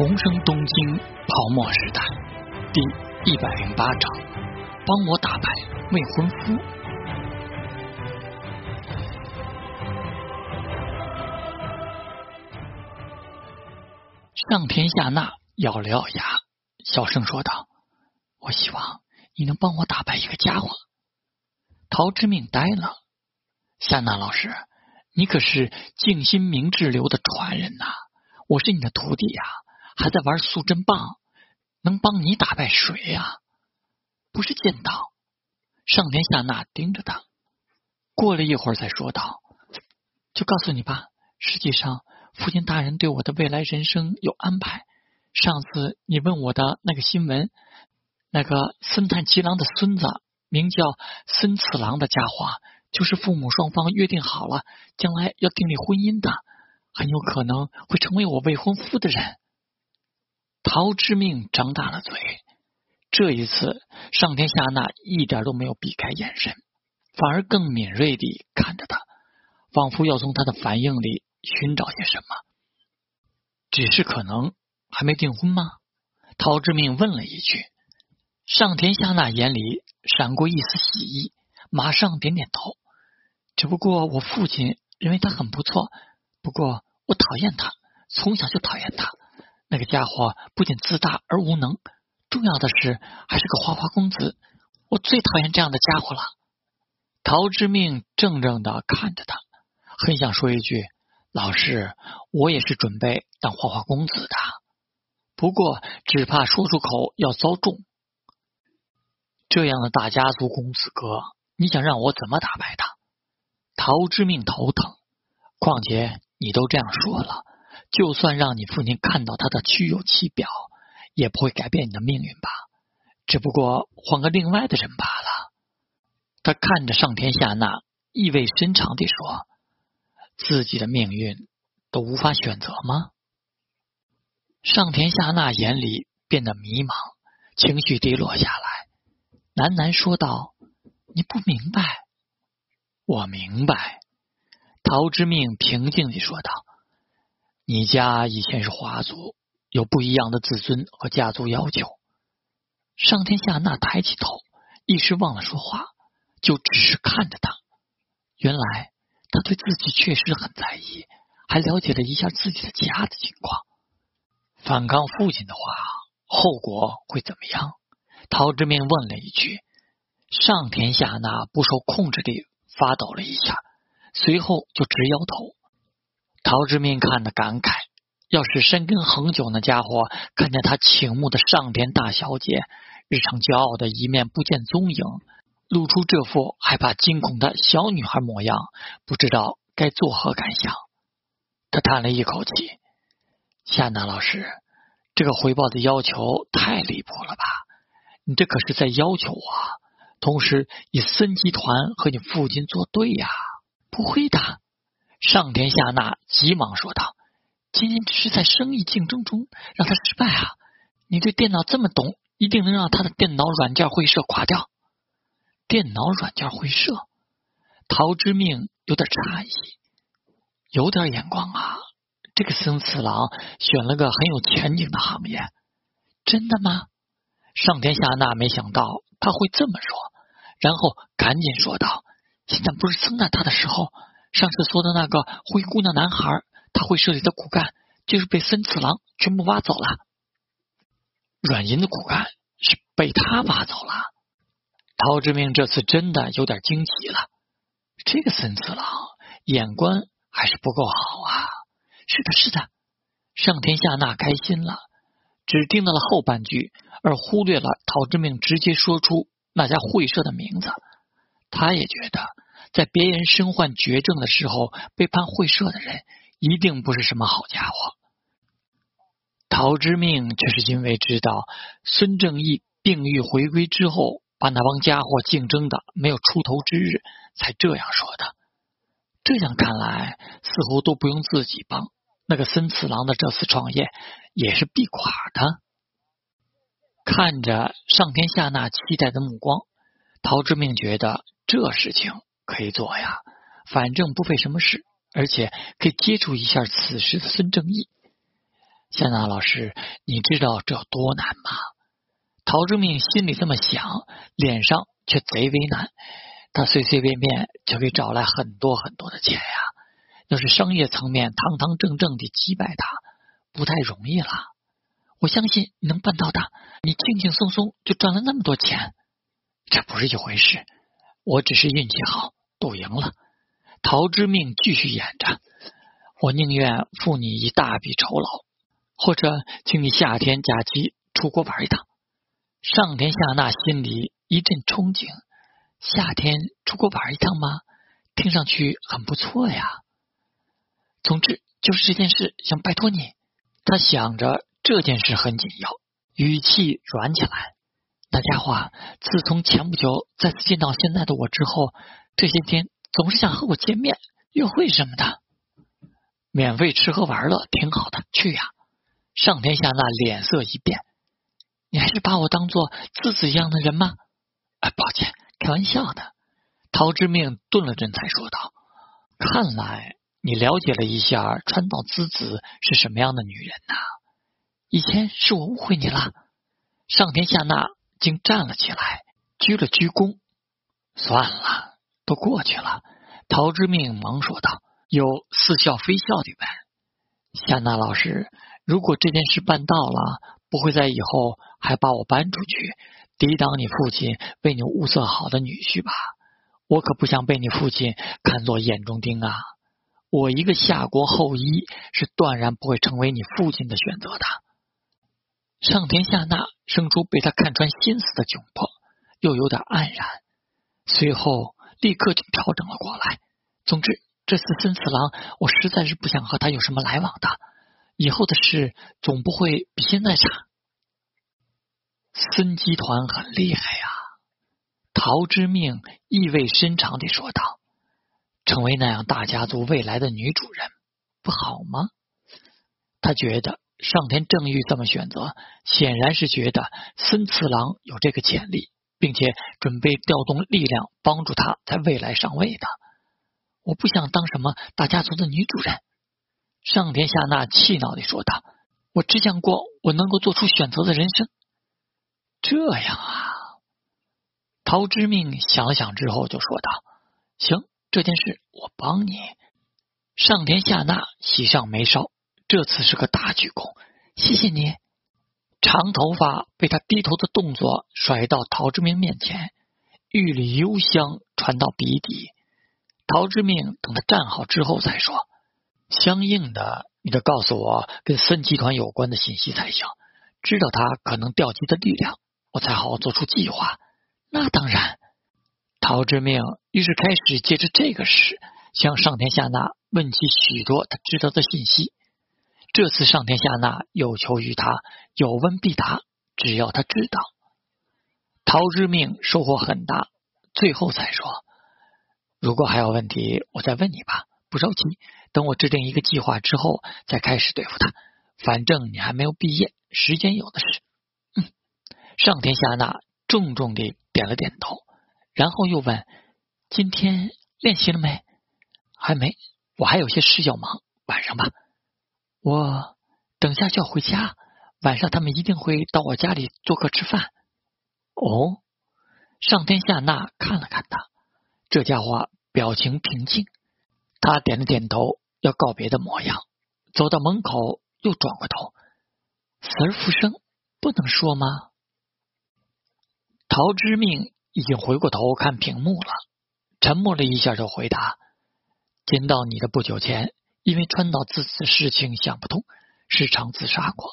重生东京泡沫时代第一百零八章：帮我打败未婚夫。上田夏娜咬了咬牙，小声说道：“我希望你能帮我打败一个家伙。”陶之命呆了。夏娜老师，你可是静心明志流的传人呐！我是你的徒弟呀，还在玩速针棒，能帮你打败谁呀？不是剑道。上天下那盯着他，过了一会儿才说道：“就告诉你吧，实际上父亲大人对我的未来人生有安排。上次你问我的那个新闻，那个森探七郎的孙子名叫森次郎的家伙，就是父母双方约定好了，将来要订立婚姻的。”很有可能会成为我未婚夫的人。陶之命张大了嘴，这一次上天下那一点都没有避开眼神，反而更敏锐地看着他，仿佛要从他的反应里寻找些什么。只是可能还没订婚吗？陶之命问了一句。上天下那眼里闪过一丝喜意，马上点点头。只不过我父亲认为他很不错。不过我讨厌他，从小就讨厌他。那个家伙不仅自大而无能，重要的是还是个花花公子。我最讨厌这样的家伙了。陶之命怔怔的看着他，很想说一句：“老师，我也是准备当花花公子的。”不过只怕说出口要遭重。这样的大家族公子哥，你想让我怎么打败他？陶之命头疼。况且。你都这样说了，就算让你父亲看到他的虚有其表，也不会改变你的命运吧？只不过换个另外的人罢了。他看着上天下那，意味深长地说：“自己的命运都无法选择吗？”上天下那眼里变得迷茫，情绪低落下来，喃喃说道：“你不明白，我明白。”陶之命平静地说道：“你家以前是华族，有不一样的自尊和家族要求。”上天下那抬起头，一时忘了说话，就只是看着他。原来他对自己确实很在意，还了解了一下自己的家的情况。反抗父亲的话，后果会怎么样？陶之命问了一句。上天下那不受控制地发抖了一下。随后就直摇头，陶志明看得感慨：要是深耕恒久那家伙看见他倾慕的上田大小姐日常骄傲的一面不见踪影，露出这副害怕惊恐的小女孩模样，不知道该作何感想。他叹了一口气：“夏娜老师，这个回报的要求太离谱了吧？你这可是在要求我，同时以森集团和你父亲作对呀！”不会的，上田夏娜急忙说道：“仅仅只是在生意竞争中让他失败啊！你对电脑这么懂，一定能让他的电脑软件会社垮掉。”电脑软件会社，陶之命有点诧异，有点眼光啊！这个森次郎选了个很有前景的行业，真的吗？上田夏娜没想到他会这么说，然后赶紧说道。现在不是称赞他的时候，上次说的那个灰姑娘男孩，他会社里的骨干就是被森次郎全部挖走了。软银的骨干是被他挖走了。陶之命这次真的有点惊奇了。这个森次郎眼光还是不够好啊！是的，是的。上天下那开心了，只听到了后半句，而忽略了陶之命直接说出那家会社的名字。他也觉得。在别人身患绝症的时候背叛会社的人，一定不是什么好家伙。陶之命却是因为知道孙正义病愈回归之后，把那帮家伙竞争的没有出头之日，才这样说的。这样看来，似乎都不用自己帮，那个森次郎的这次创业也是必垮的。看着上天下那期待的目光，陶之命觉得这事情。可以做呀，反正不费什么事，而且可以接触一下此时的孙正义。夏娜老师，你知道这有多难吗？陶志明心里这么想，脸上却贼为难。他随随便便就可以找来很多很多的钱呀！要是商业层面堂堂正正的击败他，不太容易了。我相信你能办到的。你轻轻松松就赚了那么多钱，这不是一回事。我只是运气好，赌赢了。陶之命继续演着。我宁愿付你一大笔酬劳，或者请你夏天假期出国玩一趟。上田夏娜心里一阵憧憬。夏天出国玩一趟吗？听上去很不错呀。总之就是这件事，想拜托你。他想着这件事很紧要，语气软起来。那家伙自从前不久再次见到现在的我之后，这些天总是想和我见面、约会什么的。免费吃喝玩乐挺好的，去呀！上田夏娜脸色一变，你还是把我当做自子一样的人吗？啊，抱歉。开玩笑的，陶之命顿了顿，才说道：“看来你了解了一下川岛滋子是什么样的女人呐？以前是我误会你了。”上田夏娜竟站了起来，鞠了鞠躬：“算了，都过去了。”陶之命忙说道，又似笑非笑的问：“夏娜老师，如果这件事办到了，不会在以后还把我搬出去？”抵挡你父亲为你物色好的女婿吧，我可不想被你父亲看作眼中钉啊！我一个夏国后裔是断然不会成为你父亲的选择的。上天夏娜生出被他看穿心思的窘迫，又有点黯然，随后立刻就调整了过来。总之，这次森次郎，我实在是不想和他有什么来往的。以后的事总不会比现在差。孙集团很厉害呀，陶之命意味深长地说道：“成为那样大家族未来的女主人，不好吗？”他觉得上天正欲这么选择，显然是觉得孙次郎有这个潜力，并且准备调动力量帮助他在未来上位的。我不想当什么大家族的女主人，上田夏娜气恼地说道：“我只想过我能够做出选择的人生。”这样啊，陶之命想了想之后就说道：“行，这件事我帮你。”上田夏娜喜上眉梢，这次是个大鞠躬，谢谢你。长头发被他低头的动作甩到陶之命面前，玉里幽香传到鼻底。陶之命等他站好之后再说：“相应的，你得告诉我跟森集团有关的信息才行，知道他可能调集的力量。”我才好做出计划。那当然，陶之命于是开始借着这个事向上田夏娜问起许多他知道的信息。这次上田夏娜有求于他，有问必答，只要他知道。陶之命收获很大，最后才说：“如果还有问题，我再问你吧，不着急。等我制定一个计划之后，再开始对付他。反正你还没有毕业，时间有的是。”上田夏娜重重的点了点头，然后又问：“今天练习了没？”“还没，我还有些事要忙。晚上吧，我等下就要回家。晚上他们一定会到我家里做客吃饭。”“哦。”上天下那看了看他，这家伙表情平静，他点了点头，要告别的模样。走到门口，又转过头，死而复生，不能说吗？陶之命已经回过头看屏幕了，沉默了一下，就回答：“见到你的不久前，因为川岛自此事情想不通，时常自杀过，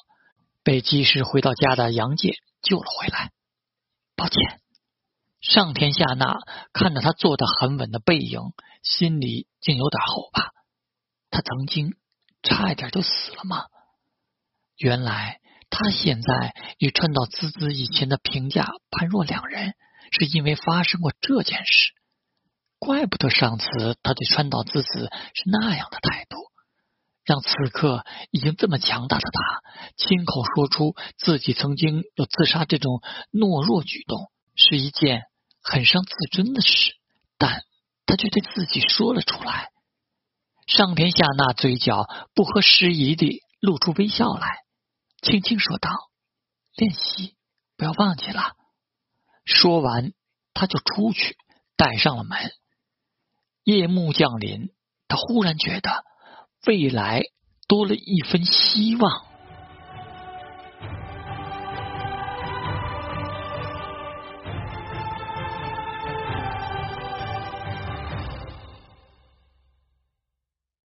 被及时回到家的杨介救了回来。抱歉。”上田夏娜看着他坐得很稳的背影，心里竟有点后怕。他曾经差一点就死了吗？原来。他现在与川岛滋滋以前的评价判若两人，是因为发生过这件事。怪不得上次他对川岛滋滋是那样的态度，让此刻已经这么强大的他亲口说出自己曾经有自杀这种懦弱举动，是一件很伤自尊的事。但他却对自己说了出来。上田夏那嘴角不合时宜地露出微笑来。轻轻说道：“练习，不要忘记了。”说完，他就出去，带上了门。夜幕降临，他忽然觉得未来多了一分希望。